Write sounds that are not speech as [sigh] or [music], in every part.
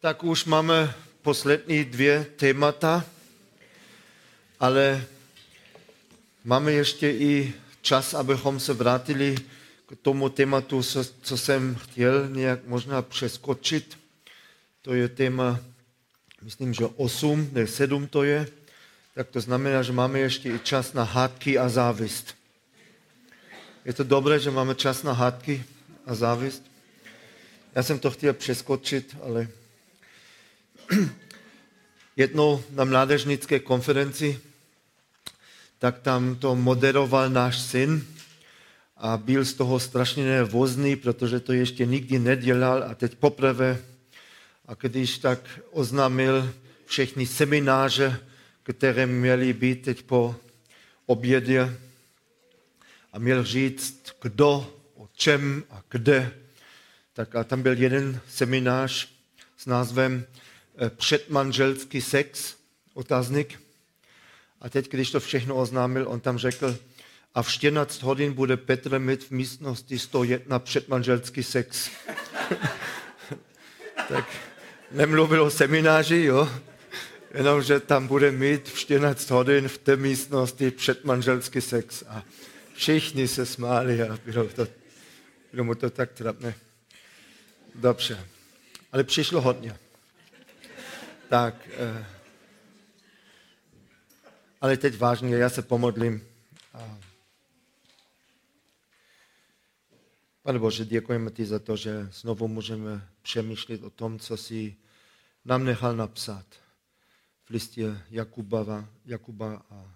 Tak už máme poslední dvě témata, ale máme ještě i čas, abychom se vrátili k tomu tématu, co jsem chtěl nějak možná přeskočit. To je téma, myslím, že 8, ne 7 to je. Tak to znamená, že máme ještě i čas na hádky a závist. Je to dobré, že máme čas na hádky a závist? Já jsem to chtěl přeskočit, ale [clears throat] jednou na mládežnické konferenci, tak tam to moderoval náš syn a byl z toho strašně nervózní, protože to ještě nikdy nedělal a teď poprvé. A když tak oznámil všechny semináře, které měly být teď po obědě a měl říct, kdo, o čem a kde, tak a tam byl jeden seminář s názvem předmanželský sex, otáznik. A teď, když to všechno oznámil, on tam řekl, a v 14 hodin bude Petr mít v místnosti 101 předmanželský sex. [laughs] tak nemluvil o semináři, jo, jenomže tam bude mít v 14 hodin v té místnosti předmanželský sex. A všichni se smáli a bylo, to, bylo mu to tak trapné. Dobře, ale přišlo hodně. Tak, eh, ale teď vážně, já se pomodlím. Pane Bože, děkujeme ti za to, že znovu můžeme přemýšlet o tom, co si nám nechal napsat v listě Jakuba, Jakuba a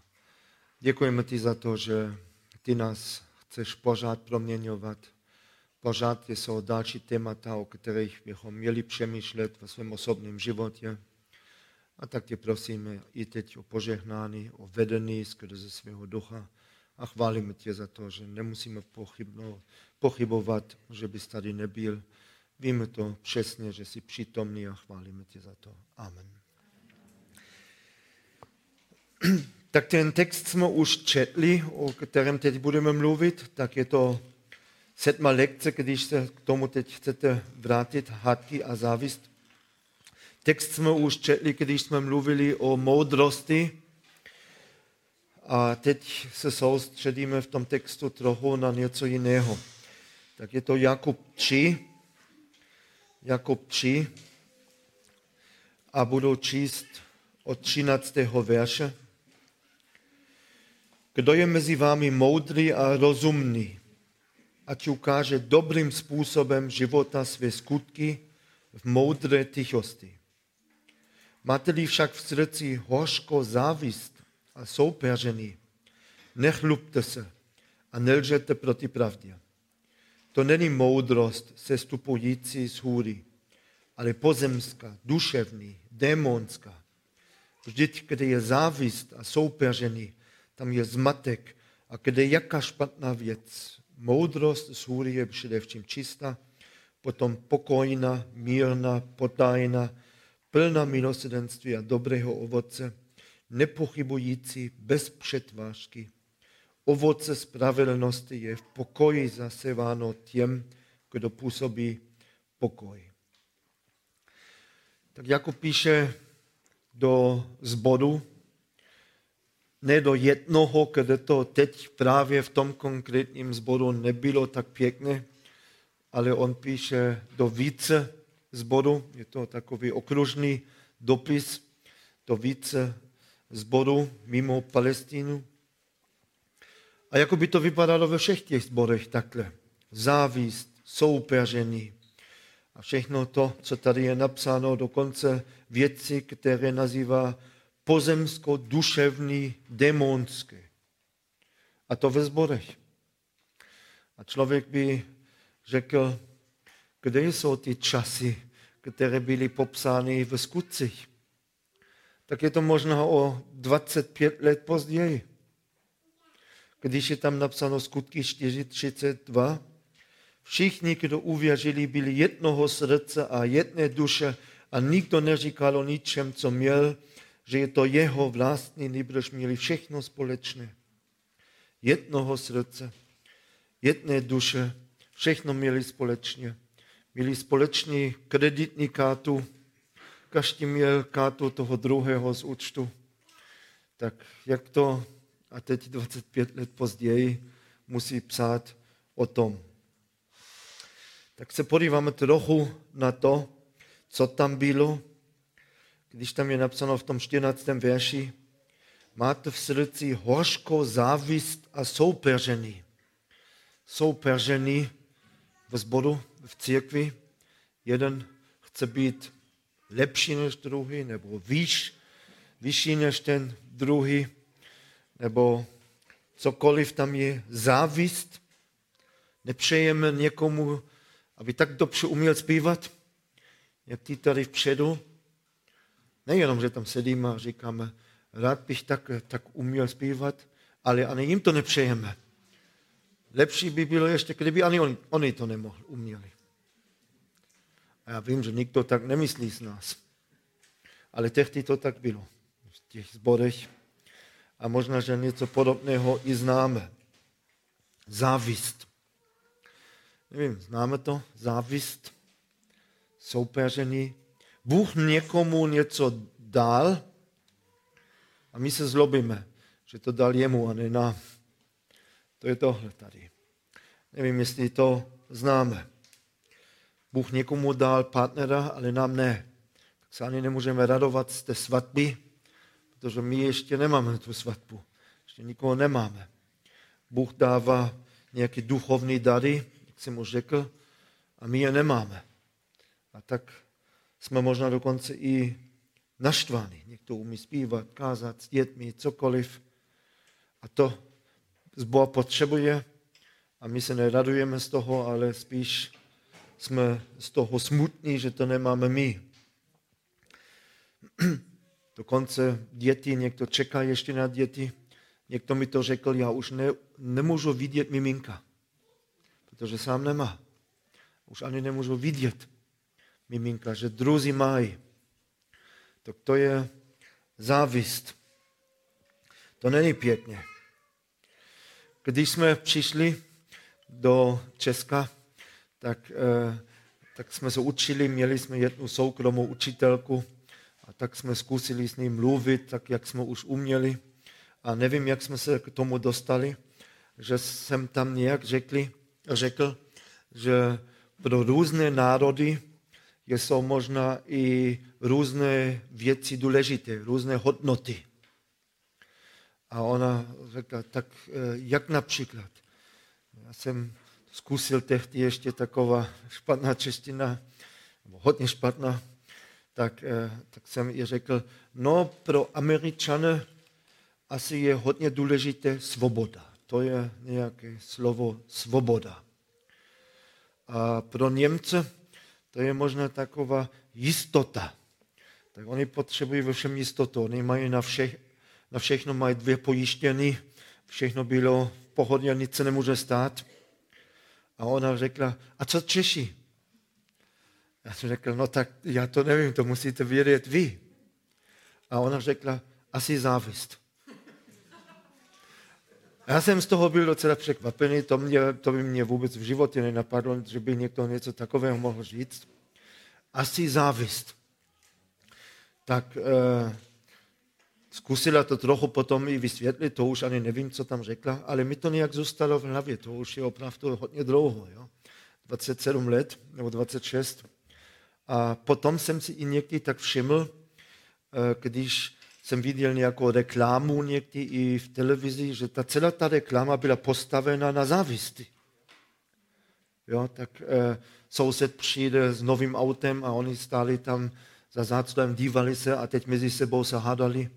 děkujeme ti za to, že ty nás chceš pořád proměňovat. Pořád jsou další témata, o kterých bychom měli přemýšlet ve svém osobním životě. A tak tě prosíme i teď o požehnání, o vedení skrze svého ducha a chválíme tě za to, že nemusíme pochybovat, že bys tady nebyl. Víme to přesně, že jsi přítomný a chválíme tě za to. Amen. [clears throat] Tak ten text jsme už četli, o kterém teď budeme mluvit, tak je to sedma lekce, když se k tomu teď chcete vrátit, hádky a závist. Text jsme už četli, když jsme mluvili o moudrosti. A teď se soustředíme v tom textu trochu na něco jiného. Tak je to Jakub 3. Jakub 3. A budu číst od 13. verše. Kdo je mezi vámi moudrý a rozumný, ať ukáže dobrým způsobem života své skutky v moudré tichosti. Máte-li však v srdci hořko závist a soupeření, nechlubte se a nelžete proti pravdě. To není moudrost sestupující z hůry, ale pozemská, duševní, démonská. Vždyť, kde je závist a soupeření, tam je zmatek a kde jaká špatná věc. Moudrost z hůry je především čistá, potom pokojná, mírná, potajná, plná milosrdenství a dobrého ovoce, nepochybující bez přetvářky. Ovoce spravedlnosti je v pokoji zaseváno těm, kdo působí pokoj. Tak jako píše do zboru, ne do jednoho, kde to teď právě v tom konkrétním zboru nebylo tak pěkné, ale on píše do více zboru, je to takový okružný dopis do více zboru mimo Palestínu. A jako by to vypadalo ve všech těch zborech takhle. Závist, soupeření a všechno to, co tady je napsáno, dokonce věci, které nazývá pozemsko-duševní, démonské. A to ve zborech. A člověk by řekl, kde jsou ty časy, které byly popsány v skutcích? Tak je to možná o 25 let později. Když je tam napsáno skutky 4.32, všichni, kdo uvěřili, byli jednoho srdce a jedné duše a nikdo neříkal o ničem, co měl, že je to jeho vlastní, nebož měli všechno společné. Jednoho srdce, jedné duše, všechno měli společně měli společný kreditní kartu každý měl kartu toho druhého z účtu. Tak jak to, a teď 25 let později, musí psát o tom. Tak se podíváme trochu na to, co tam bylo, když tam je napsáno v tom 14. verši, máte v srdci hořkou závist a soupeření. Soupeření v zboru, v církvi. Jeden chce být lepší než druhý, nebo výš, vyšší než ten druhý, nebo cokoliv tam je, závist. Nepřejeme někomu, aby tak dobře uměl zpívat, jak ty tady vpředu. Nejenom, že tam sedíme a říkáme, rád bych tak, tak uměl zpívat, ale ani jim to nepřejeme. Lepší by bylo ještě, kdyby ani oni, oni to nemohli, uměli. A já vím, že nikdo tak nemyslí z nás. Ale tehdy to tak bylo v těch zborech. A možná, že něco podobného i známe. Závist. Nevím, známe to? Závist, soupeření. Bůh někomu něco dal a my se zlobíme, že to dal jemu a ne nám. To je tohle tady. Nevím, jestli to známe. Bůh někomu dal partnera, ale nám ne. Tak se ani nemůžeme radovat z té svatby, protože my ještě nemáme tu svatbu. Ještě nikoho nemáme. Bůh dává nějaké duchovní dary, jak jsem už řekl, a my je nemáme. A tak jsme možná dokonce i naštvaní. Někdo umí zpívat, kázat s dětmi, cokoliv. A to zbor potřebuje a my se neradujeme z toho, ale spíš jsme z toho smutní, že to nemáme my. [clears throat] Dokonce děti, někdo čeká ještě na děti. Někdo mi to řekl, já už ne, nemůžu vidět miminka, protože sám nemá. Už ani nemůžu vidět miminka, že druzí mají. Tak to je závist. To není pěkně. Když jsme přišli do Česka, tak, eh, tak jsme se učili, měli jsme jednu soukromou učitelku a tak jsme zkusili s ním mluvit, tak jak jsme už uměli. A nevím, jak jsme se k tomu dostali, že jsem tam nějak řekli, řekl, že pro různé národy jsou možná i různé věci důležité, různé hodnoty. A ona řekla, tak eh, jak například? Já jsem zkusil tehdy ještě taková špatná čeština, nebo hodně špatná, tak, eh, tak jsem jí řekl, no pro Američany asi je hodně důležité svoboda. To je nějaké slovo svoboda. A pro Němce to je možná taková jistota. Tak oni potřebují ve všem jistotu. Oni mají na, vše, na všechno mají dvě pojištěny, všechno bylo v pohodě, nic se nemůže stát. A ona řekla, a co Češi? Já jsem řekl, no tak já to nevím, to musíte vědět vy. A ona řekla, asi závist. Já jsem z toho byl docela překvapený, to, mě, to by mě vůbec v životě nenapadlo, že by někdo něco takového mohl říct. Asi závist. Tak eh, zkusila to trochu potom i vysvětlit, to už ani nevím, co tam řekla, ale mi to nějak zůstalo v hlavě, to už je opravdu hodně dlouho, jo? 27 let nebo 26. A potom jsem si i někdy tak všiml, eh, když jsem viděl nějakou reklamu někdy i v televizi, že ta celá ta reklama byla postavena na závisti. Jo, tak e, soused přijde s novým autem a oni stáli tam za záclem, dívali se a teď mezi sebou se hádali,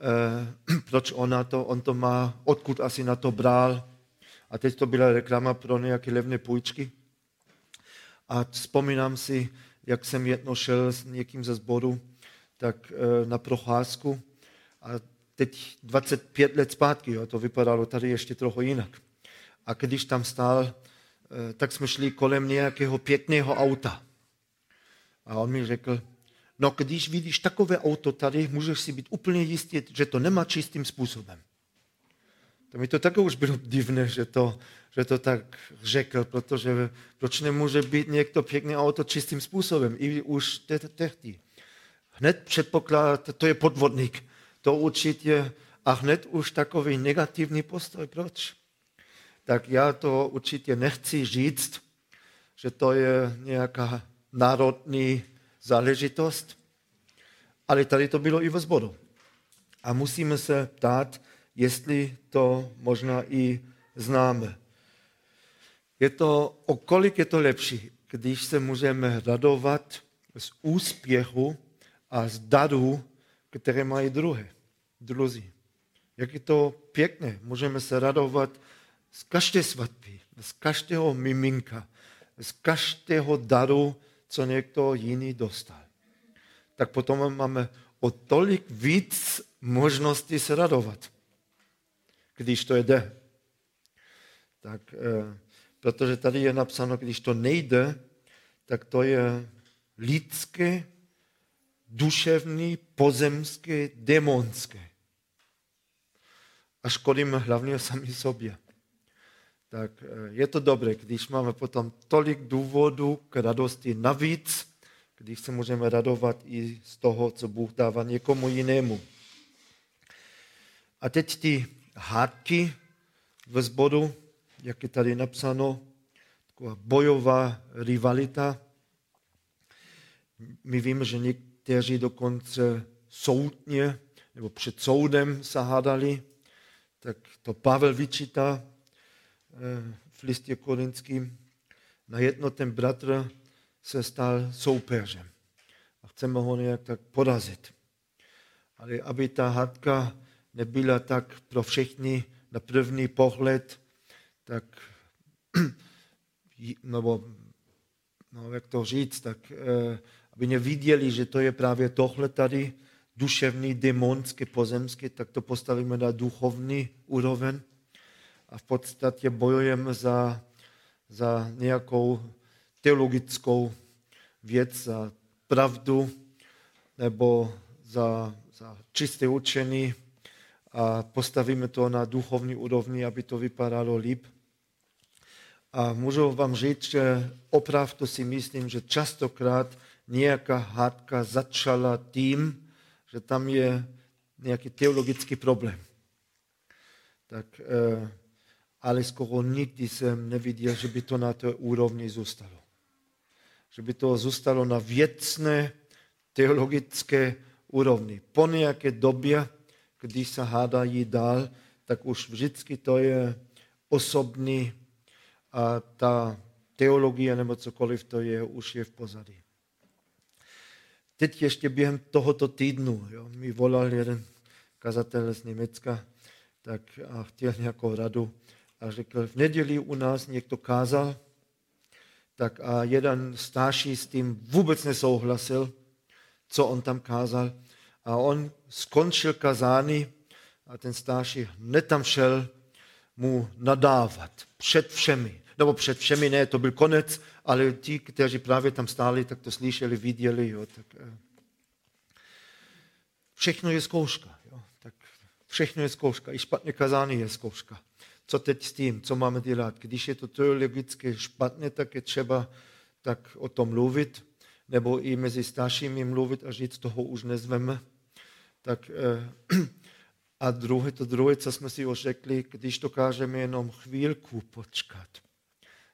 [clears throat] proč ona to, on to má, odkud asi na to bral. A teď to byla reklama pro nějaké levné půjčky. A vzpomínám si, jak jsem jedno šel s někým ze sboru, tak eh, na procházku a teď 25 let zpátky, jo, to vypadalo tady ještě trochu jinak. A když tam stál, eh, tak jsme šli kolem nějakého pěkného auta. A on mi řekl, no když vidíš takové auto tady, můžeš si být úplně jistý, že to nemá čistým způsobem. To mi to také už bylo divné, že to, že to tak řekl, protože proč nemůže být někdo pěkné auto čistým způsobem, i už tehdy. hned předpokládá, to je podvodník. To určitě, a hned už takový negativní postoj. Proč? Tak já to určitě nechci říct, že to je nějaká národní záležitost, ale tady to bylo i ve zboru. A musíme se ptát, jestli to možná i známe. Je to, o kolik je to lepší, když se můžeme radovat z úspěchu a z darů, které mají druhé, druzí. Jak je to pěkné, můžeme se radovat z každé svatby, z každého miminka, z každého daru, co někdo jiný dostal. Tak potom máme o tolik víc možností se radovat, když to jde. Tak, eh, protože tady je napsáno, když to nejde, tak to je lidské, duševní, pozemské, démonské. A škodíme hlavně sami sobě. Tak eh, je to dobré, když máme potom tolik důvodů k radosti navíc, když se můžeme radovat i z toho, co Bůh dává někomu jinému. A teď ty hádky ve zboru, jak je tady napsáno, taková bojová rivalita. My víme, že někteří dokonce soudně nebo před soudem se hádali, tak to Pavel vyčítá v listě korinským. Na jedno ten bratr se stal soupeřem a chceme ho nějak tak porazit. Ale aby ta hádka nebyla tak pro všechny na první pohled, tak [clears throat] nebo no, jak to říct, tak eh, aby neviděli, že to je právě tohle tady, duševní, demonské, pozemské, tak to postavíme na duchovní úroveň a v podstatě bojujeme za, za nějakou teologickou věc, za pravdu nebo za, za čisté učení a postavíme to na duchovní úrovni, aby to vypadalo líp. A můžu vám říct, že opravdu si myslím, že častokrát nějaká hádka začala tím, že tam je nějaký teologický problém. Tak, eh, ale skoro nikdy jsem neviděl, že by to na té úrovni zůstalo. Že by to zůstalo na věcné teologické úrovni. Po nějaké době, když se hádají dál, tak už vždycky to je osobní a ta teologie nebo cokoliv to je, už je v pozadí. Teď ještě během tohoto týdnu jo, mi volal jeden kazatel z Německa tak a chtěl nějakou radu a řekl, v neděli u nás někdo kázal, tak a jeden starší s tím vůbec nesouhlasil, co on tam kázal. A on skončil kazány a ten starší hned tam šel mu nadávat před všemi. Nebo před všemi ne, to byl konec, ale ti, kteří právě tam stáli, tak to slyšeli, viděli. Jo, tak, eh. Všechno je zkouška. Jo, tak všechno je zkouška. I špatně kazání je zkouška. Co teď s tím? Co máme dělat? Když je to teologicky špatně, tak je třeba tak o tom mluvit, nebo i mezi staršími mluvit a říct, toho už nezveme. Tak, eh, [clears throat] a druhé, to druhé, co jsme si už řekli, když dokážeme jenom chvílku počkat,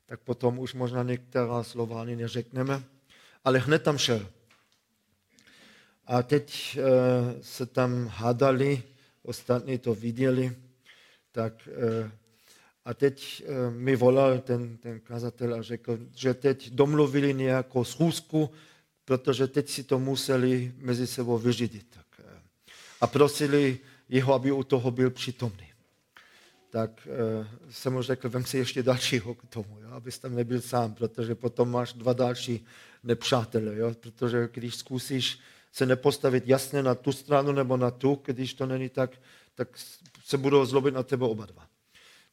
tak potom už možná některá slova ani neřekneme, ale hned tam šel. A teď e, se tam hádali, ostatní to viděli, tak e, a teď e, mi volal ten, ten kazatel a řekl, že teď domluvili nějakou schůzku, protože teď si to museli mezi sebou vyřídit. Tak, e, a prosili jeho, aby u toho byl přítomný tak uh, jsem mu řekl, vem si ještě dalšího k tomu, jo, abys tam nebyl sám, protože potom máš dva další nepřátele, jo, protože když zkusíš se nepostavit jasně na tu stranu nebo na tu, když to není tak, tak se budou zlobit na tebe oba dva.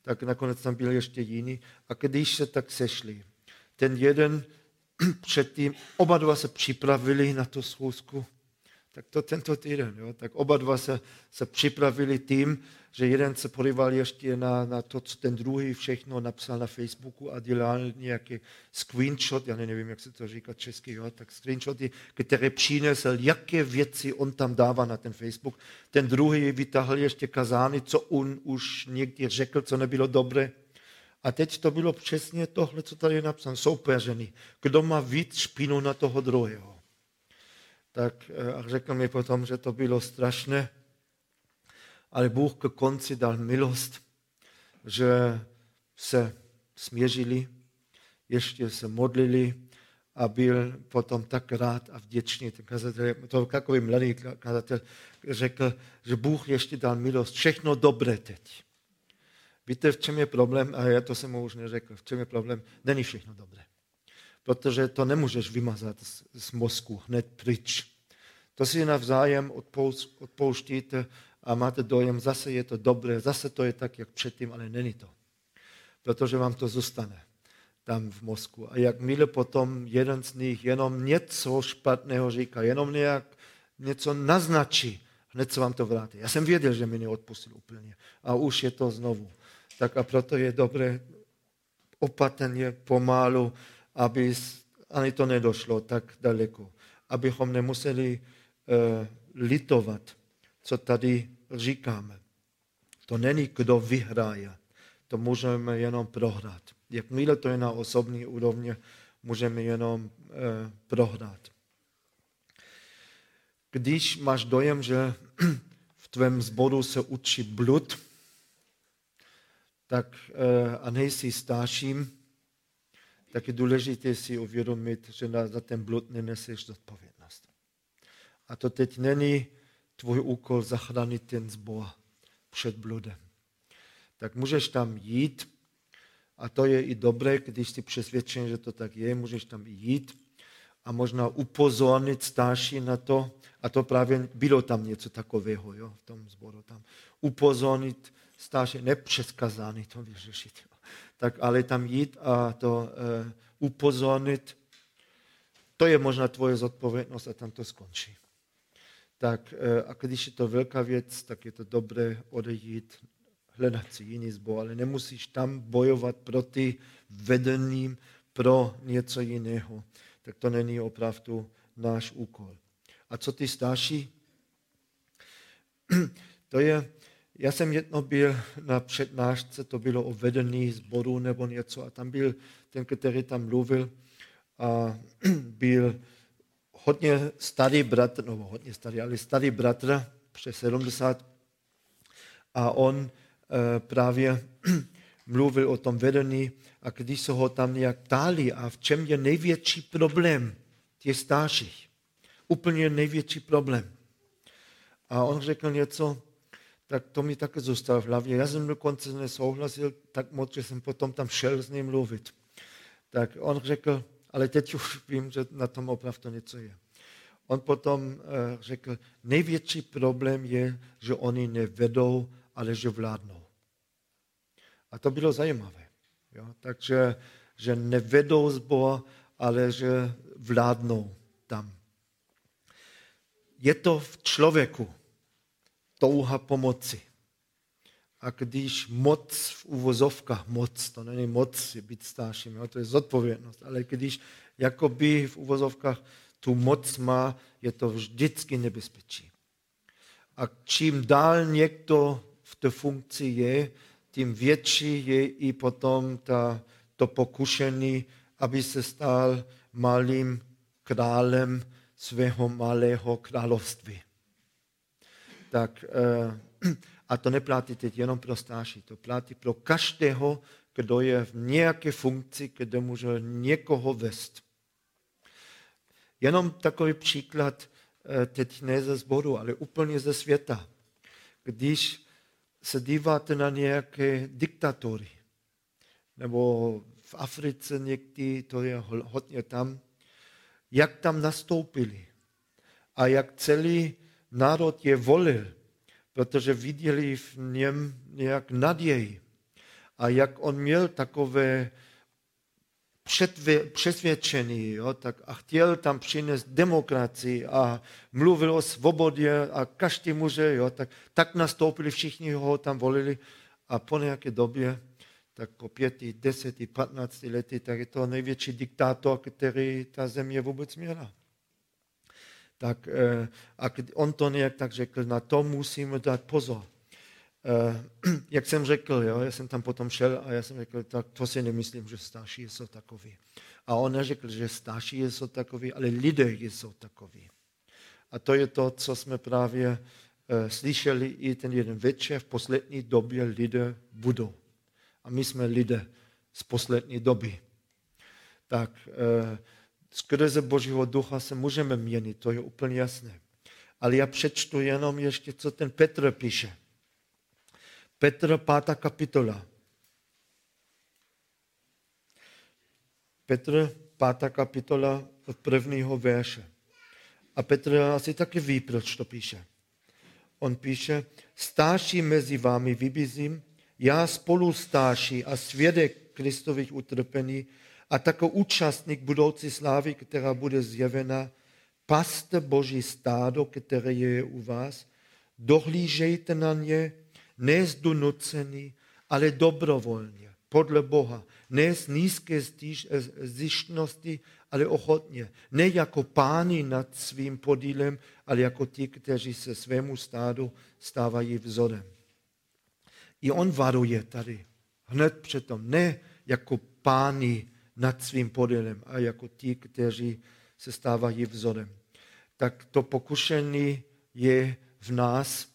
Tak nakonec tam byl ještě jiný. A když se tak sešli, ten jeden [clears throat] předtím, oba dva se připravili na tu schůzku, Tak to tento týden. Jo? Tak oba dva se, se připravili tím, že jeden se podíval ještě na, na to, co ten druhý všechno napsal na Facebooku a dělal nějaký screenshot, já nevím, jak se to říká česky, jo? tak screenshoty, které přinesl, jaké věci on tam dává na ten Facebook. Ten druhý vytáhl ještě kazány, co on už někdy řekl, co nebylo dobré. A teď to bylo přesně tohle, co tady je napsáno, soupeřený. Kdo má víc špínu na toho druhého tak eh, a řekl mi potom, že to bylo strašné, ale Bůh k konci dal milost, že se směřili, ještě se modlili a byl potom tak rád a vděčný. Ten kazatel, to takový mladý kazatel řekl, že Bůh ještě dal milost, všechno dobré teď. Víte, v čem je problém? A já to jsem mu už neřekl. V čem je problém? Není všechno dobré protože to nemůžeš vymazat z, z mozku hned pryč. To si navzájem odpouštíte a máte dojem, zase je to dobré, zase to je tak, jak předtím, ale není to. Protože vám to zůstane tam v mozku. A jakmile potom jeden z nich jenom něco špatného říká, jenom nějak něco naznačí, hned se vám to vrátí. Já jsem věděl, že mi neodpustil úplně. A už je to znovu. Tak a proto je dobré opatrně, pomalu, aby ani to nedošlo tak daleko. Abychom nemuseli uh, litovat, co tady říkáme. To není, kdo vyhraje. To můžeme jenom prohrát. Jakmile to je na osobní úrovni, můžeme jenom uh, prohrát. Když máš dojem, že [clears throat] v tvém zboru se učí blud, tak uh, a nejsi starším, tak je důležité si uvědomit, že za ten blud neneseš zodpovědnost. A to teď není tvůj úkol zachránit ten zbor před bludem. Tak můžeš tam jít, a to je i dobré, když jsi přesvědčen, že to tak je, můžeš tam jít a možná upozornit starší na to, a to právě bylo tam něco takového jo, v tom zboru. Tam upozornit starší, nepřeskazány to vyřešit. Tak ale tam jít a to uh, upozornit, to je možná tvoje zodpovědnost a tam to skončí. Tak uh, a když je to velká věc, tak je to dobré odejít, hledat si jiný zbor, ale nemusíš tam bojovat proti vedením pro něco jiného. Tak to není opravdu náš úkol. A co ty starší? [clears throat] To je, já jsem jedno byl na přednášce, to bylo o vedení zboru nebo něco, a tam byl ten, který tam mluvil, a [clears throat] byl hodně starý bratr, no hodně starý, ale starý bratr, přes 70, a on e, právě [clears throat] mluvil o tom vedení a když se ho tam nějak ptali, a v čem je největší problém těch starších, úplně největší problém. A on řekl něco, tak to mi také zůstalo v hlavě. Já jsem dokonce nesouhlasil tak moc, že jsem potom tam šel s ním mluvit. Tak on řekl, ale teď už vím, že na tom opravdu něco je. On potom uh, řekl, největší problém je, že oni nevedou, ale že vládnou. A to bylo zajímavé. Jo? Takže, že nevedou zbor, ale že vládnou tam. Je to v člověku touha pomoci. A když moc v uvozovkách, moc, to není moc je být starším, jo, to je zodpovědnost, ale když jakoby v uvozovkách tu moc má, je to vždycky nebezpečí. A čím dál někdo v té funkci je, tím větší je i potom ta, to pokušení, aby se stal malým králem svého malého království tak, eh, a to neplatí teď jenom pro starší, to platí pro každého, kdo je v nějaké funkci, kdo může někoho vést. Jenom takový příklad, eh, teď ne ze sboru, ale úplně ze světa. Když se díváte na nějaké diktatory, nebo v Africe někdy, to je hodně tam, jak tam nastoupili a jak celý národ je volil, protože viděli v něm nějak naději. A jak on měl takové přesvědčený, jo, tak a chtěl tam přinést demokracii a mluvil o svobodě a každý může, jo, tak, tak nastoupili, všichni ho tam volili a po nějaké době, tak po pěti, deseti, patnácti lety, tak je to největší diktátor, který ta země vůbec měla. Tak eh, a on to nějak tak řekl, na to musíme dát pozor. Eh, [clears throat] jak jsem řekl, jo, já jsem tam potom šel a já jsem řekl, tak to si nemyslím, že starší jsou takový. A on neřekl, že starší jsou takový, ale lidé jsou takový. A to je to, co jsme právě uh, slyšeli i ten jeden večer. V poslední době lidé budou. A my jsme lidé z poslední doby. Tak skrze Božího ducha se můžeme měnit, to je úplně jasné. Ale já přečtu jenom ještě, co ten Petr píše. Petr, pátá kapitola. Petr, pátá kapitola od prvního verše. A Petr asi taky ví, proč to píše. On píše, stáší mezi vámi vybízím, já spolu stáší a svědek Kristových utrpení a tako účastník budoucí slávy, která bude zjevena, paste Boží stádo, které je u vás, dohlížejte na ně, ne z ale dobrovolně, podle Boha. Ne z nízké zjištnosti, ale ochotně. Ne jako páni nad svým podílem, ale jako ti, kteří se svému stádu stávají vzorem. I on varuje tady, hned předtom, ne jako páni nad svým podílem, a jako ti, kteří se stávají vzorem. Tak to pokušení je v nás,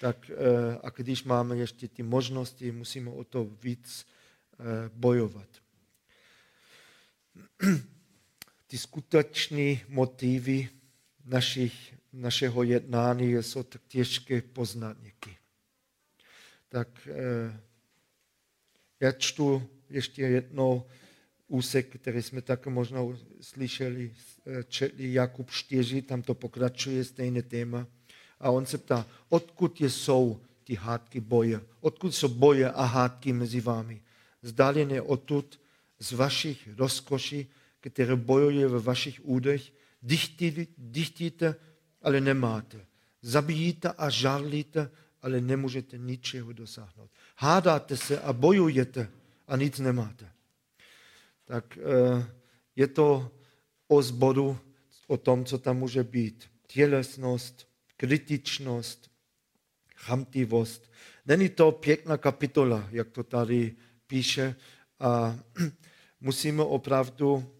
tak eh, a když máme ještě ty možnosti, musíme o to víc eh, bojovat. [clears throat] Ty skutečné motivy našich, našeho jednání jsou tak těžké poznat někdy. Tak eh, já čtu ještě jednou úsek, který jsme tak možná slyšeli, četli Jakub 4, tam to pokračuje stejné téma. A on se ptá, odkud jsou ty hádky boje? Odkud jsou boje a hádky mezi vámi? Zdali ne odtud z vašich rozkoší, které bojuje ve vašich údech, dychtíte, ale nemáte. Zabijíte a žárlíte, ale nemůžete ničeho dosáhnout. Hádáte se a bojujete a nic nemáte. Tak eh, je to o zboru, o tom, co tam může být. Tělesnost, kritičnost, chamtivost. Není to pěkná kapitola, jak to tady píše, a [clears throat] musíme opravdu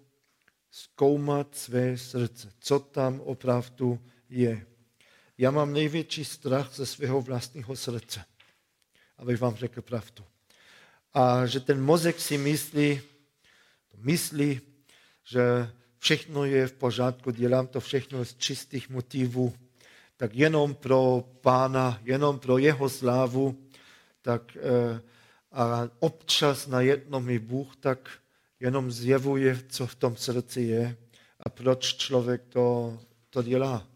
zkoumat své srdce, co tam opravdu je. Já mám největší strach ze svého vlastního srdce, abych vám řekl pravdu. A že ten mozek si myslí, myslí, že všechno je v pořádku, dělám to všechno z čistých motivů, tak jenom pro pána, jenom pro jeho slávu, tak eh, a občas na jednom mi Bůh tak jenom zjevuje, co v tom srdci je a proč člověk to, to dělá.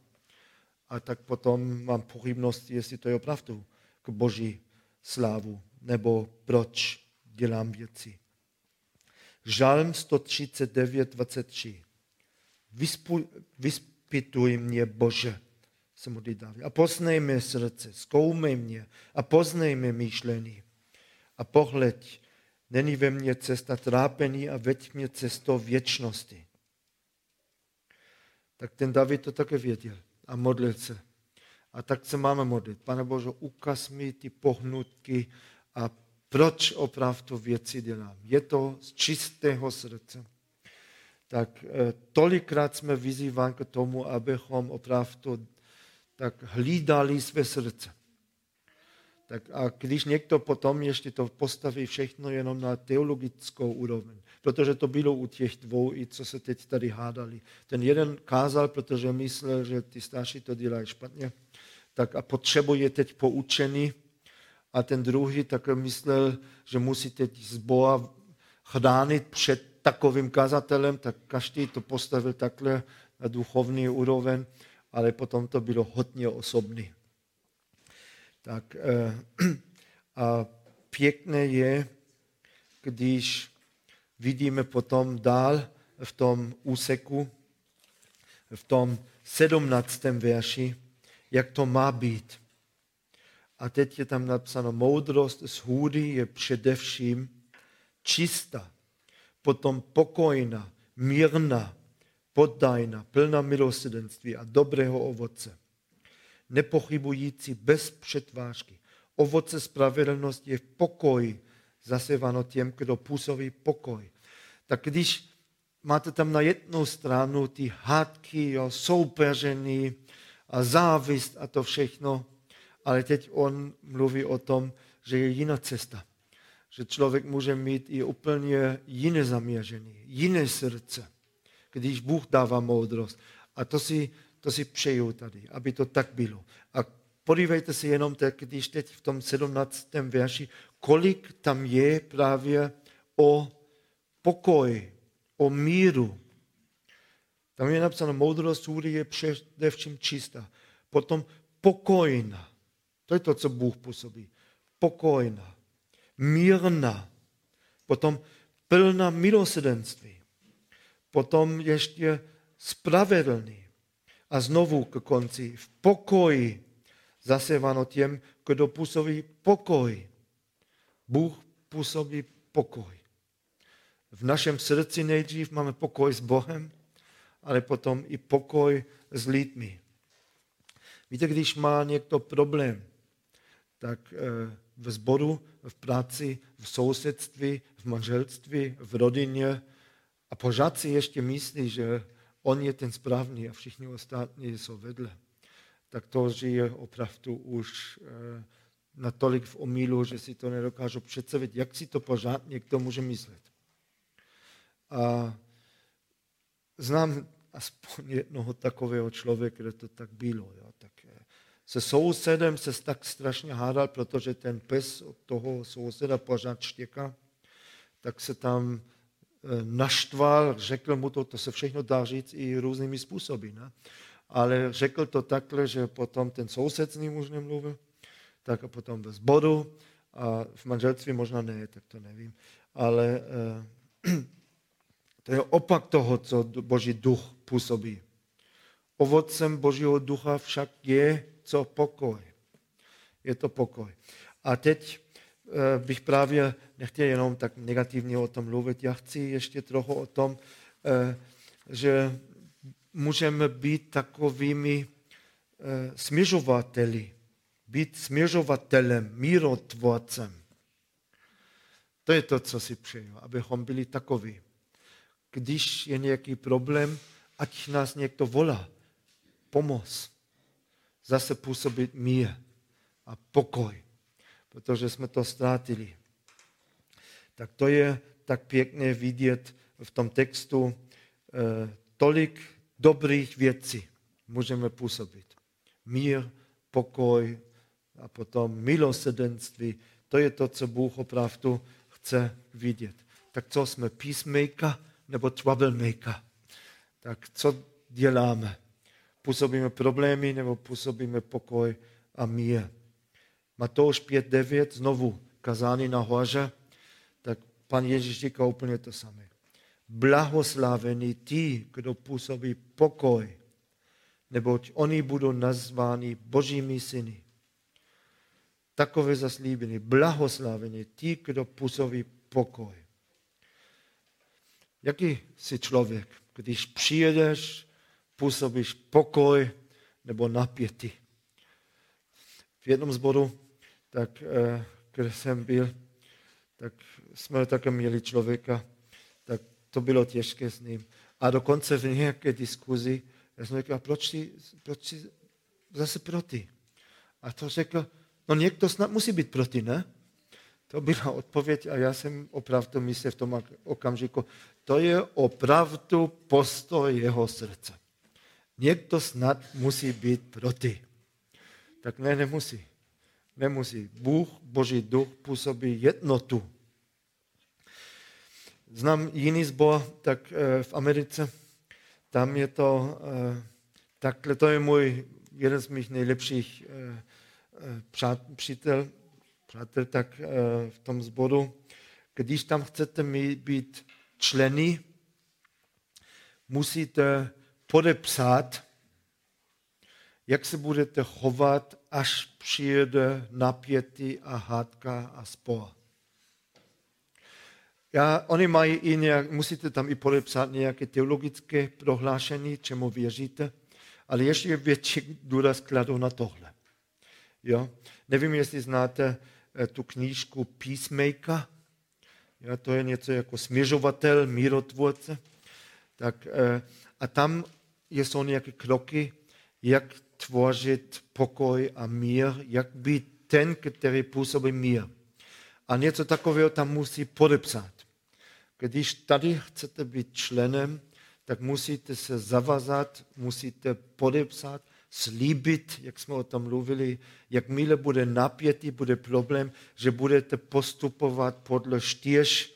A tak potom mám pochybnosti, jestli to je opravdu k boží slávu, nebo proč dělám věci. Žalm 139, 23. Vyspituj mě, Bože, se modlit David. A poznej mé srdce, zkoumej mě a poznej mé myšlení. A pohleď, není ve mně cesta trápení a veď mě cestou věčnosti. Tak ten David to také věděl a modlil se. A tak se máme modlit. Pane Bože, ukaz mi ty pohnutky a proč opravdu věci dělám. Je to z čistého srdce. Tak eh, tolikrát jsme vyzýváni k tomu, abychom opravdu tak hlídali své srdce. Tak a když někdo potom ještě to postaví všechno jenom na teologickou úroveň, protože to bylo u těch dvou, i co se teď tady hádali. Ten jeden kázal, protože myslel, že ty starší to dělají špatně, tak a potřebuje teď poučení, a ten druhý tak myslel, že musí teď z Boha chránit před takovým kazatelem, tak každý to postavil takhle na duchovní úroveň ale potom to bylo hodně osobní. Tak eh, [clears throat] a pěkné je, když vidíme potom dál v tom úseku, v tom 17. verši, jak to má být. A teď je tam napsáno, moudrost z hůry je především čistá, potom pokojná, mírná, poddajná, plná milosrdenství a dobrého ovoce. Nepochybující bez přetvářky. Ovoce spravedlnosti je v pokoji, zaseváno těm, kdo působí pokoj. Tak když máte tam na jednu stranu ty hádky, jo, soupeření a závist a to všechno, ale teď on mluví o tom, že je jiná cesta. Že člověk může mít i úplně jiné zaměření, jiné srdce, když Bůh dává moudrost. A to si, to si přeju tady, aby to tak bylo. A podívejte se jenom, tak, když teď v tom 17. verši, kolik tam je právě o pokoji, o míru. Tam je napsáno, moudrost je především čistá. Potom pokojná. To je to, co Bůh působí. Pokojná, mírná, potom plná milosrdenství, potom ještě spravedlný. A znovu k konci, v pokoji zaseváno těm, kdo působí pokoj. Bůh působí pokoj. V našem srdci nejdřív máme pokoj s Bohem, ale potom i pokoj s lidmi. Víte, když má někdo problém, tak eh, v sboru, v práci, v sousedství, v manželství, v rodině a pořád si ještě myslí, že on je ten správný a všichni ostatní jsou vedle. Tak to žije opravdu už eh, natolik v omílu, že si to nedokážu představit, jak si to pořád někdo může myslet. A znám aspoň jednoho takového člověka, kde to tak bylo. Jo. Se sousedem se tak strašně hádal, protože ten pes od toho souseda pořád štěká, tak se tam eh, naštval, řekl mu to, to se všechno dá říct i různými způsoby. Ne? Ale řekl to takhle, že potom ten soused s ním už nemluvil, tak a potom ve zboru a v manželství možná ne, tak to nevím. Ale eh, [clears throat] to je opak toho, co Boží duch působí. Ovocem Božího ducha však je co pokoj. Je to pokoj. A teď eh, bych právě nechtěl jenom tak negativně o tom mluvit. Já chci ještě trochu o tom, eh, že můžeme být takovými eh, směřovateli, být směřovatelem, mírotvorcem. To je to, co si přeju, abychom byli takoví. Když je nějaký problém, ať nás někdo volá, pomoc zase působit mír a pokoj, protože jsme to ztratili. Tak to je tak pěkně vidět v tom textu eh, tolik dobrých věcí můžeme působit. Mír, pokoj a potom milosrdenství. To je to, co Bůh opravdu chce vidět. Tak co jsme, peacemaker nebo troublemaker? Tak co děláme? Působíme problémy nebo působíme pokoj a mír. Matouš 5.9, znovu kazání na hoře, tak pan Ježíš říká úplně to samé. Blahoslavení ti, kdo působí pokoj, neboť oni budou nazváni božími syny. Takové zaslíbení, blahoslavení ti, kdo působí pokoj. Jaký jsi člověk, když přijedeš působíš pokoj nebo napětí. V jednom zboru, tak, eh, kde jsem byl, tak jsme také měli člověka, tak to bylo těžké s ním. A dokonce v nějaké diskuzi, já jsem řekl, proč jsi, proč jsi zase proti? A to řekl, no někdo snad musí být proti, ne? To byla [laughs] odpověď a já jsem opravdu myslel v tom okamžiku, to je opravdu postoj jeho srdce. Někdo snad musí být proti. Tak ne, nemusí. Nemusí. Bůh, Boží duch působí jednotu. Znám jiný zbor, tak eh, v Americe, tam je to eh, takhle, to je můj, jeden z mých nejlepších eh, přítel, přátel tak v tom zboru. Když tam chcete být členy musíte podepsat, jak se budete chovat, až přijede napětí a hádka a spor. Já, oni mají i nějak, musíte tam i podepsat nějaké teologické prohlášení, čemu věříte, ale ještě větší důraz kladou na tohle. Jo? Nevím, jestli znáte eh, tu knížku Peacemaker. Jo, to je něco jako směřovatel, mírotvůrce. Tak, eh, a tam jsou nějaké kroky, jak tvořit pokoj a mír, jak být ten, který působí mír. A něco takového tam musí podepsat. Když tady chcete být členem, tak musíte se zavazat, musíte podepsat, slíbit, jak jsme o tom mluvili, jakmile bude napětý, bude problém, že budete postupovat podle čtyř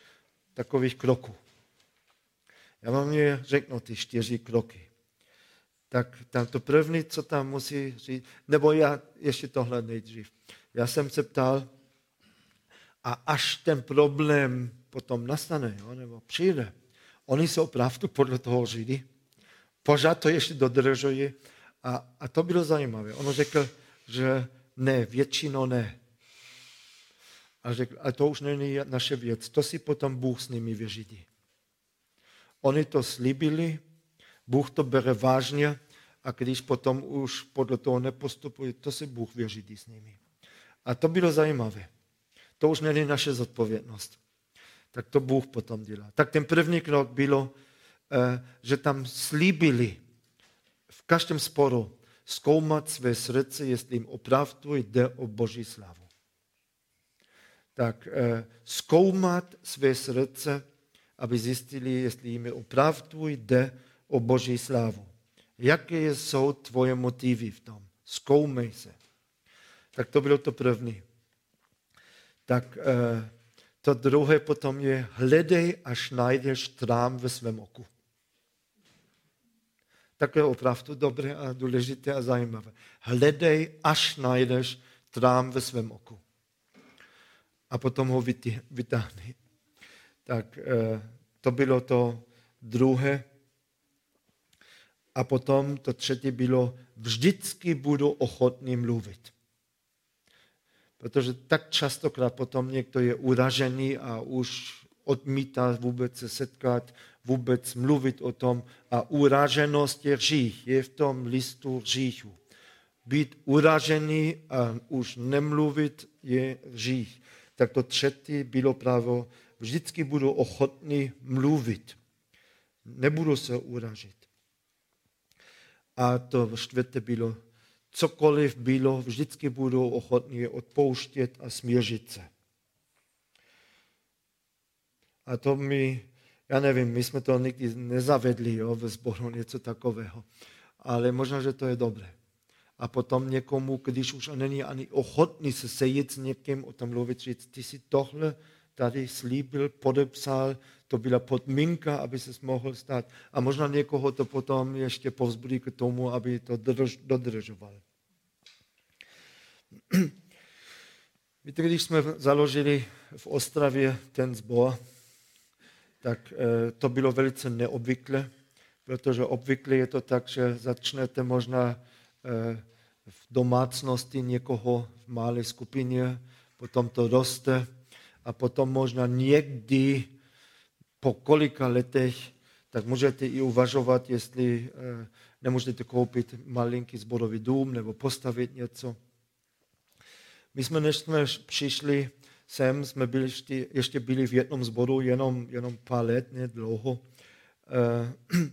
takových kroků. Já vám je řeknu ty čtyři kroky. Tak tam to první, co tam musí říct, nebo já ještě tohle nejdřív. Já jsem se ptal, a až ten problém potom nastane, jo, nebo přijde, oni jsou opravdu podle toho židi, pořád to ještě dodržují a, a to bylo zajímavé. On řekl, že ne, většinou ne. A řekl, a to už není naše věc, to si potom Bůh s nimi vyřídí. Oni to slíbili, Bůh to bere vážně a když potom už podle toho nepostupuje, to si Bůh vyřídí s nimi. A to bylo zajímavé. To už není naše zodpovědnost. Tak to Bůh potom dělá. Tak ten první krok bylo, eh, že tam slíbili v každém sporu zkoumat své srdce, jestli jim opravdu jde o Boží slavu. Tak eh, zkoumat své srdce, aby zjistili, jestli jim opravdu jde o Boží slavu. Jaké jsou tvoje motivy v tom? Zkoumej se. Tak to bylo to první. Tak eh, to druhé potom je, hledej, až najdeš trám ve svém oku. Tak je opravdu dobré a důležité a zajímavé. Hledej, až najdeš trám ve svém oku. A potom ho vytáhni. Tak eh, to bylo to druhé. A potom to třetí bylo, vždycky budu ochotný mluvit. Protože tak častokrát potom někdo je uražený a už odmítá vůbec se setkat, vůbec mluvit o tom. A uraženost je řích, je v tom listu říchu. Být uražený a už nemluvit je řích. Tak to třetí bylo právo, vždycky budu ochotný mluvit. Nebudu se uražit. A to čtvrté bylo, cokoliv bylo, vždycky budu ochotný odpouštět a smířit se. A to mi, já nevím, my jsme to nikdy nezavedli jo, ve sboru něco takového. Ale možná, že to je dobré. A potom někomu, když už není ani ochotný se sejít s někým, o tom mluvit, říct, ty si tohle tady slíbil, podepsal, to byla podmínka, aby se mohl stát. A možná někoho to potom ještě povzbudí k tomu, aby to dodržoval. Víte, když jsme založili v Ostravě ten sbor, tak eh, to bylo velice neobvyklé, protože obvykle je to tak, že začnete možná eh, v domácnosti někoho v malé skupině, potom to roste a potom možná někdy po kolika letech, tak můžete i uvažovat, jestli eh, nemůžete koupit malinký zborový dům nebo postavit něco. My jsme, než jsme přišli sem, jsme byli ještě, ještě byli v jednom zboru jenom, jenom pár let, ne dlouho. Uh, [clears throat]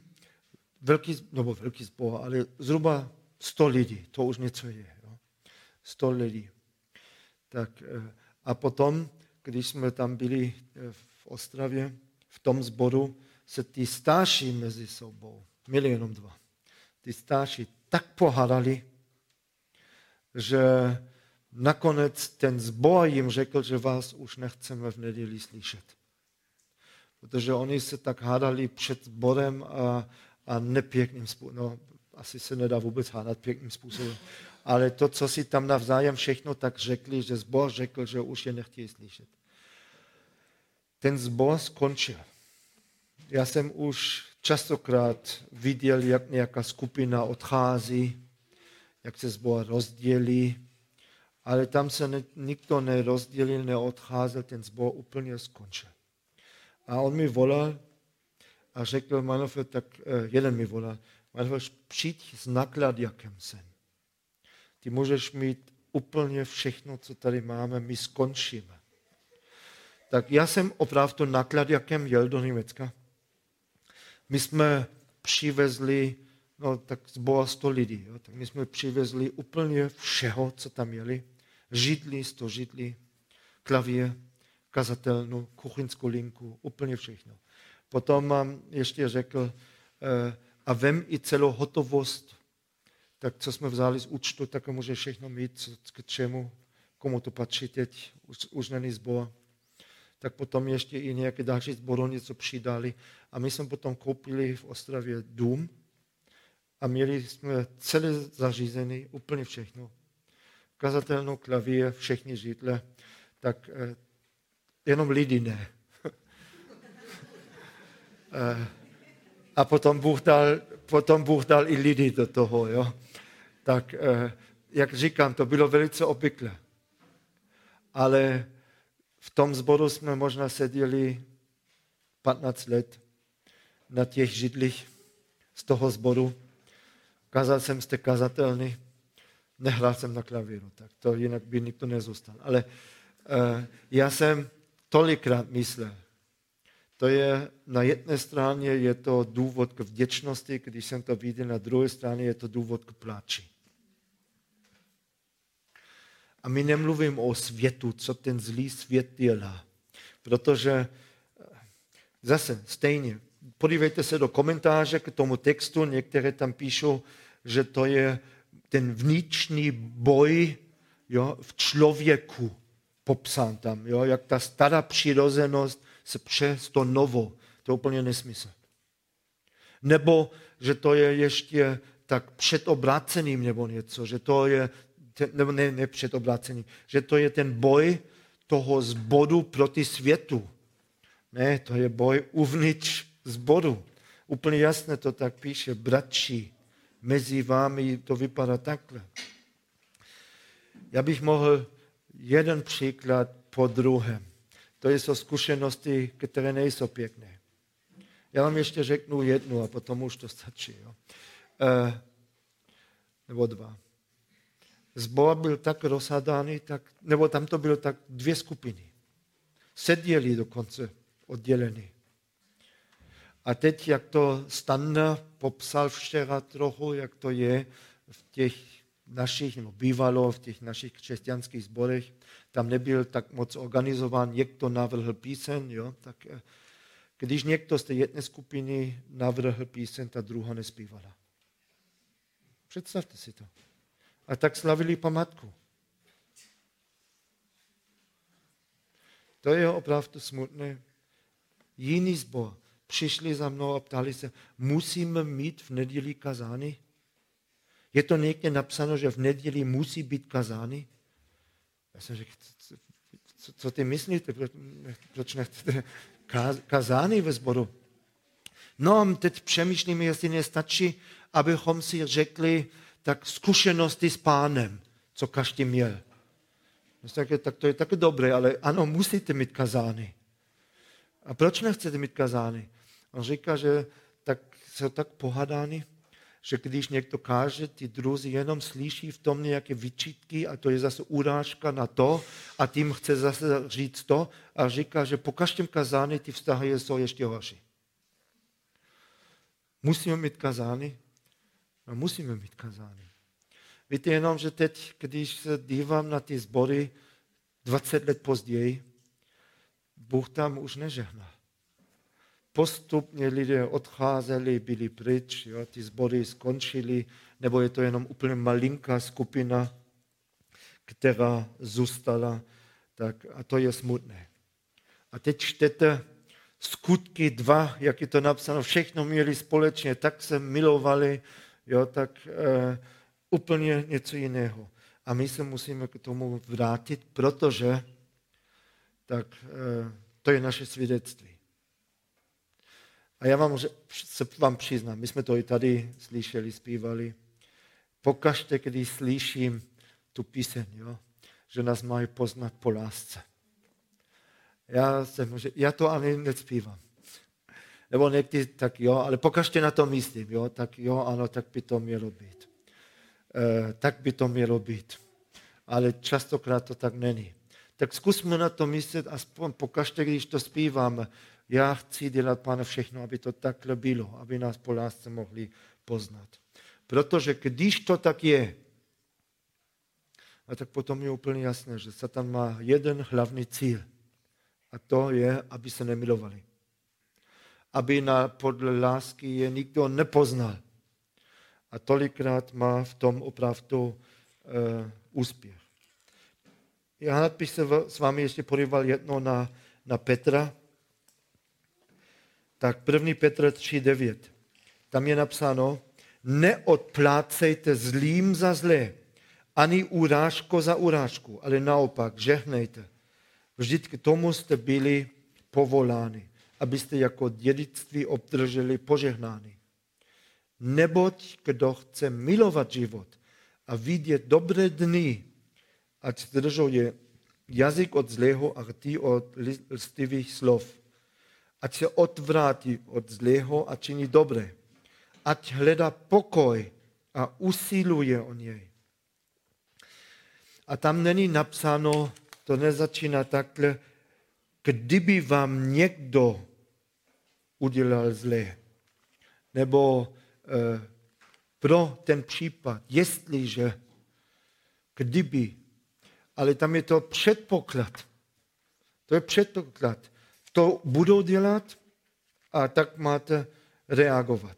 velký, nebo velký zbor, ale zhruba 100 lidí, to už něco je. Jo. 100 lidí. Tak, uh, a potom, když jsme tam byli uh, v Ostravě, v tom zboru, se ty starší mezi sebou, měli jenom dva, ty starší tak pohádali, že nakonec ten zbor jim řekl, že vás už nechceme v neděli slyšet. Protože oni se tak hádali před zborem a, a nepěkným způsobem. No, asi se nedá vůbec hádat pěkným způsobem. Ale to, co si tam navzájem všechno tak řekli, že zbor řekl, že už je nechtějí slyšet. Ten zbor skončil. já jsem už častokrát viděl, jak nějaká skupina odchází, jak se zbor rozdělí, ale tam se ne, nikdo nerozdělil, neodcházel, ten zbor úplně skončil. A on mi volal a řekl, Manofel, tak eh, jeden mi volal, Manofel, přijď s nakladjakem sem. Ty můžeš mít úplně všechno, co tady máme, my skončíme. Tak já jsem opravdu nakladjakem jel do Německa. My jsme přivezli, no tak zboha 100 lidí, jo, tak my jsme přivezli úplně všeho, co tam měli. Židli, 100 židli, klavír, kazatelnu, kuchyňskou linku, úplně všechno. Potom mám ještě řekl, eh, a vem i celou hotovost, tak co jsme vzali z účtu, tak může všechno mít, co, k čemu, komu to patří teď, už, už není zbor. Tak potom ještě i nějaké další zbory něco přidali. A my jsme potom koupili v Ostravě dům a měli jsme celé zařízení, úplně všechno. Kazatelnou klavír, všechny židle, tak eh, jenom lidi ne. [laughs] Eh, a potom Bůh, dal, potom Bůh dal i lidi do toho. Jo? Tak eh, jak říkám, to bylo velice obvyklé. Ale v tom zboru jsme možná seděli 15 let na těch židlích z toho zboru. Kazal jsem z té kazatelny, nehrál jsem na klavíru, tak to jinak by nikdo nezůstal. Ale uh, já jsem tolikrát myslel, to je na jedné straně je to důvod k vděčnosti, když jsem to viděl, na druhé straně je to důvod k pláči. A my nemluvím o světu, co ten zlý svět dělá. Protože eh, zase stejně, podívejte se do komentáře k tomu textu, některé tam píšou, že to je ten vnitřní boj jo, v člověku popsán tam, jo, jak ta stará přirozenost se přes to novo. To je úplně nesmysl. Nebo, že to je ještě tak před obráceným nebo něco, že to je, nebo ne, ne před obráceným, že to je ten boj toho zboru proti světu. Ne, to je boj uvnitř zboru. Úplně jasně to tak píše, bratři, mezi vámi to vypadá takhle. Já bych mohl jeden příklad po druhém. To jsou zkušenosti, které nejsou pěkné. Já vám ještě řeknu jednu a potom už to stačí. Jo. E, nebo dva. Zbor byl tak rozhádaný, tak, nebo tam to bylo tak dvě skupiny. Seděli dokonce oddělení. A teď, jak to Standa popsal včera trochu, jak to je v těch našich, nebo bývalo v těch našich křesťanských zborech, tam nebyl tak moc organizován, někdo navrhl píseň, jo, tak eh, když někdo z té jedné skupiny navrhl píseň, ta druhá nespívala. Představte si to. A tak slavili památku. To je opravdu smutné. Jiný zbor přišli za mnou a ptali se, musíme mít v neděli kazány? Je to někde napsáno, že v neděli musí být kazány? Já jsem řekl, co, co ty myslíte, proč nechcete kazány ve sboru? No teď přemýšlíme, jestli nestačí, abychom si řekli tak zkušenosti s pánem, co každý měl. Tak to je také dobré, ale ano, musíte mít kazány. A proč nechcete mít kazány? On říká, že tak, jsou tak pohadány, že když někdo káže, ty druzí jenom slyší v tom nějaké vyčítky a to je zase urážka na to a tím chce zase říct to a říká, že po každém kazání ty vztahy jsou ještě horší. Musíme mít kazány? No, musíme mít kazány. Víte jenom, že teď, když se dívám na ty sbory 20 let později, Bůh tam už nežehná postupně lidé odcházeli, byli pryč, jo, ty sbory skončily, nebo je to jenom úplně malinká skupina, která zůstala, tak a to je smutné. A teď čtete skutky dva, jak je to napsáno, všechno měli společně, tak se milovali, jo, tak uh, úplně něco jiného. A my se musíme k tomu vrátit, protože tak, uh, to je naše svědectví. A já vám, se vám přiznám, my jsme to i tady slyšeli, zpívali. Pokažte, když slyším tu píseň, jo, že nás mají poznat po lásce. Já, jsem, já to ani nespívám. Nebo někdy tak jo, ale pokažte na to myslím, jo, tak jo, ano, tak by to mělo být. E, tak by to mělo být. Ale častokrát to tak není. Tak zkusme na to myslet, aspoň pokažte, když to zpíváme. Já chci dělat, pane, všechno, aby to takhle bylo, aby nás po lásce mohli poznat. Protože když to tak je, a tak potom je úplně jasné, že Satan má jeden hlavní cíl. A to je, aby se nemilovali. Aby na, podle lásky je nikdo nepoznal. A tolikrát má v tom opravdu uh, úspěch. Já bych se s vámi ještě podíval jedno na, na Petra. Tak 1. Petr 3.9. Tam je napsáno, neodplácejte zlým za zlé, ani urážko za urážku, ale naopak, žehnejte. Vždyť k tomu jste byli povoláni, abyste jako dědictví obdrželi požehnání. Neboť kdo chce milovat život a vidět dobré dny, ať zdržuje jazyk od zlého a rty od lstivých slov. Ať se odvrátí od zlého a činí dobré. Ať hledá pokoj a usiluje o něj. A tam není napsáno, to nezačíná takhle, kdyby vám někdo udělal zlé. Nebo eh, pro ten případ, jestliže, kdyby ale tam je to předpoklad. To je předpoklad. To budou dělat a tak máte reagovat.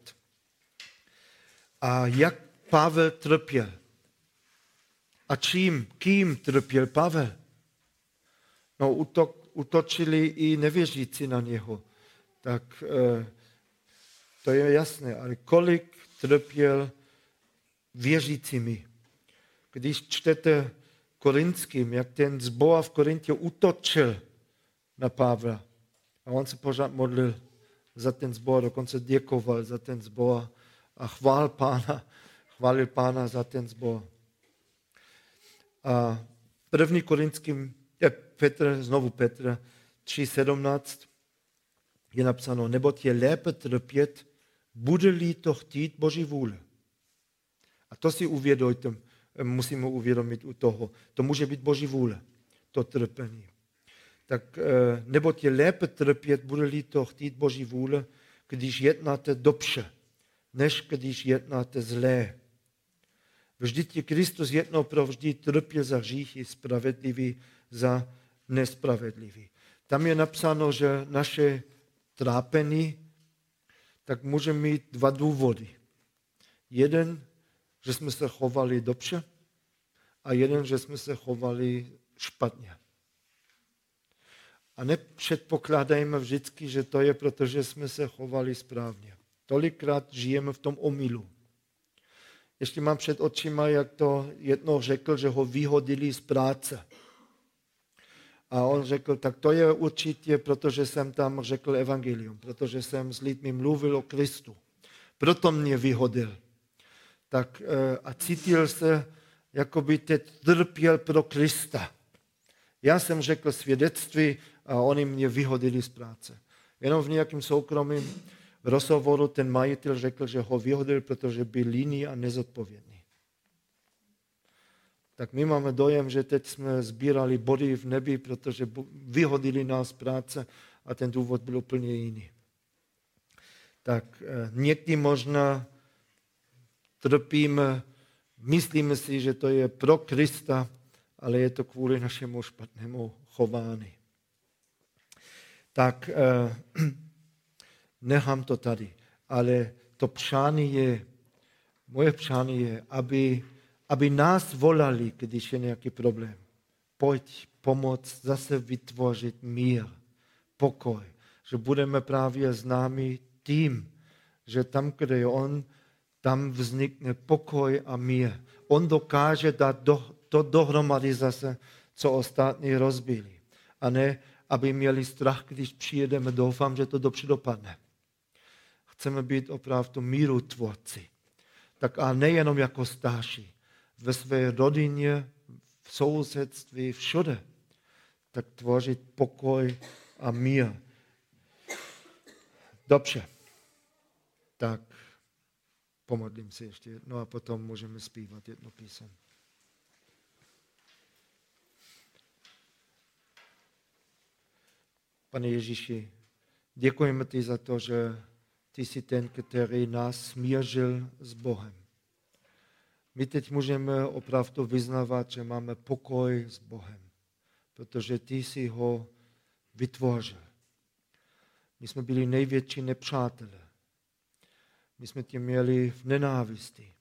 A jak Pavel trpěl? A čím, kým trpěl Pavel? No, utok, utočili i nevěřící na něho. Tak e, to je jasné, ale kolik trpěl věřícími? Když čtete Korinským, jak ten zbor v Korintě utočil na Pavla. A on se pořád modlil za ten zbor, dokonce děkoval za ten zbor a chvál pána, chválil pána za ten zbor. A první korinským, je Petr, znovu Petr 3.17 je napsáno, nebo je lépe trpět, bude-li to chtít Boží vůle. A to si uvědomte, musíme uvědomit u toho. To může být Boží vůle, to trpení. Tak eh, nebo je lépe trpět, bude-li to chtít Boží vůle, když jednáte dobře, než když jednáte zlé. Vždyť je Kristus jednou provždy trpěl za hříchy, spravedlivý za nespravedlivý. Tam je napsáno, že naše trápení tak může mít dva důvody. Jeden že jsme se chovali dobře a jeden, že jsme se chovali špatně. A nepředpokládejme vždycky, že to je proto, že jsme se chovali správně. Tolikrát žijeme v tom omylu. Ještě mám před očima, jak to jednou řekl, že ho vyhodili z práce. A on řekl, tak to je určitě, protože jsem tam řekl evangelium, protože jsem s lidmi mluvil o Kristu. Proto mě vyhodil tak eh, a cítil se, jako by teď trpěl pro Krista. Já jsem řekl svědectví a oni mě vyhodili z práce. Jenom v nějakém soukromém rozhovoru ten majitel řekl, že ho vyhodil, protože byl líný a nezodpovědný. Tak my máme dojem, že teď jsme sbírali body v nebi, protože vyhodili nás práce a ten důvod byl úplně jiný. Tak eh, někdy možná trpíme, myslíme si, že to je pro Krista, ale je to kvůli našemu špatnému chování. Tak eh, [clears throat] nechám to tady, ale to přání je, moje přání je, aby, aby nás volali, když je nějaký problém. Pojď pomoct zase vytvořit mír, pokoj, že budeme právě známí tím, že tam, kde je on, tam vznikne pokoj a mír. On dokáže dát do, to dohromady zase, co ostatní rozbili. A ne, aby měli strach, když přijedeme, doufám, že to dobře dopadne. Chceme být opravdu míru tvorci. Tak a nejenom jako starší. Ve své rodině, v sousedství, všude. Tak tvořit pokoj a mír. Dobře. Tak pomodlím se ještě jedno a potom můžeme zpívat jedno písem. Pane Ježíši, děkujeme ti za to, že ty jsi ten, který nás smířil s Bohem. My teď můžeme opravdu vyznávat, že máme pokoj s Bohem, protože ty jsi ho vytvořil. My jsme byli největší nepřátelé. My jsme tě měli v nenávisti.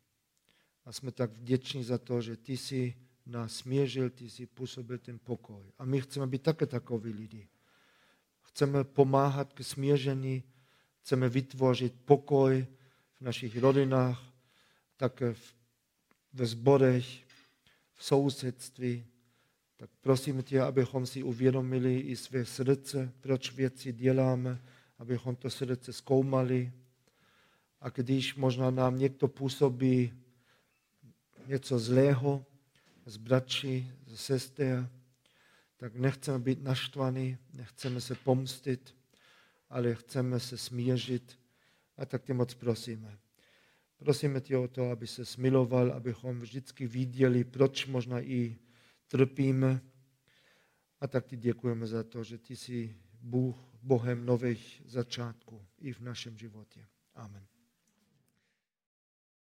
A jsme tak vděční za to, že ty jsi nás smířil, ty jsi působil ten pokoj. A my chceme být také takoví lidi. Chceme pomáhat k smíření, chceme vytvořit pokoj v našich rodinách, také v, ve zborech, v sousedství. Tak prosím tě, abychom si uvědomili i své srdce, proč věci děláme, abychom to srdce zkoumali. A když možná nám někdo působí něco zlého z bratří, z sester, tak nechceme být naštvaní, nechceme se pomstit, ale chceme se smířit a tak tě moc prosíme. Prosíme tě o to, aby se smiloval, abychom vždycky viděli, proč možná i trpíme. A tak ti děkujeme za to, že ty jsi Bůh, Bohem nových začátků i v našem životě. Amen.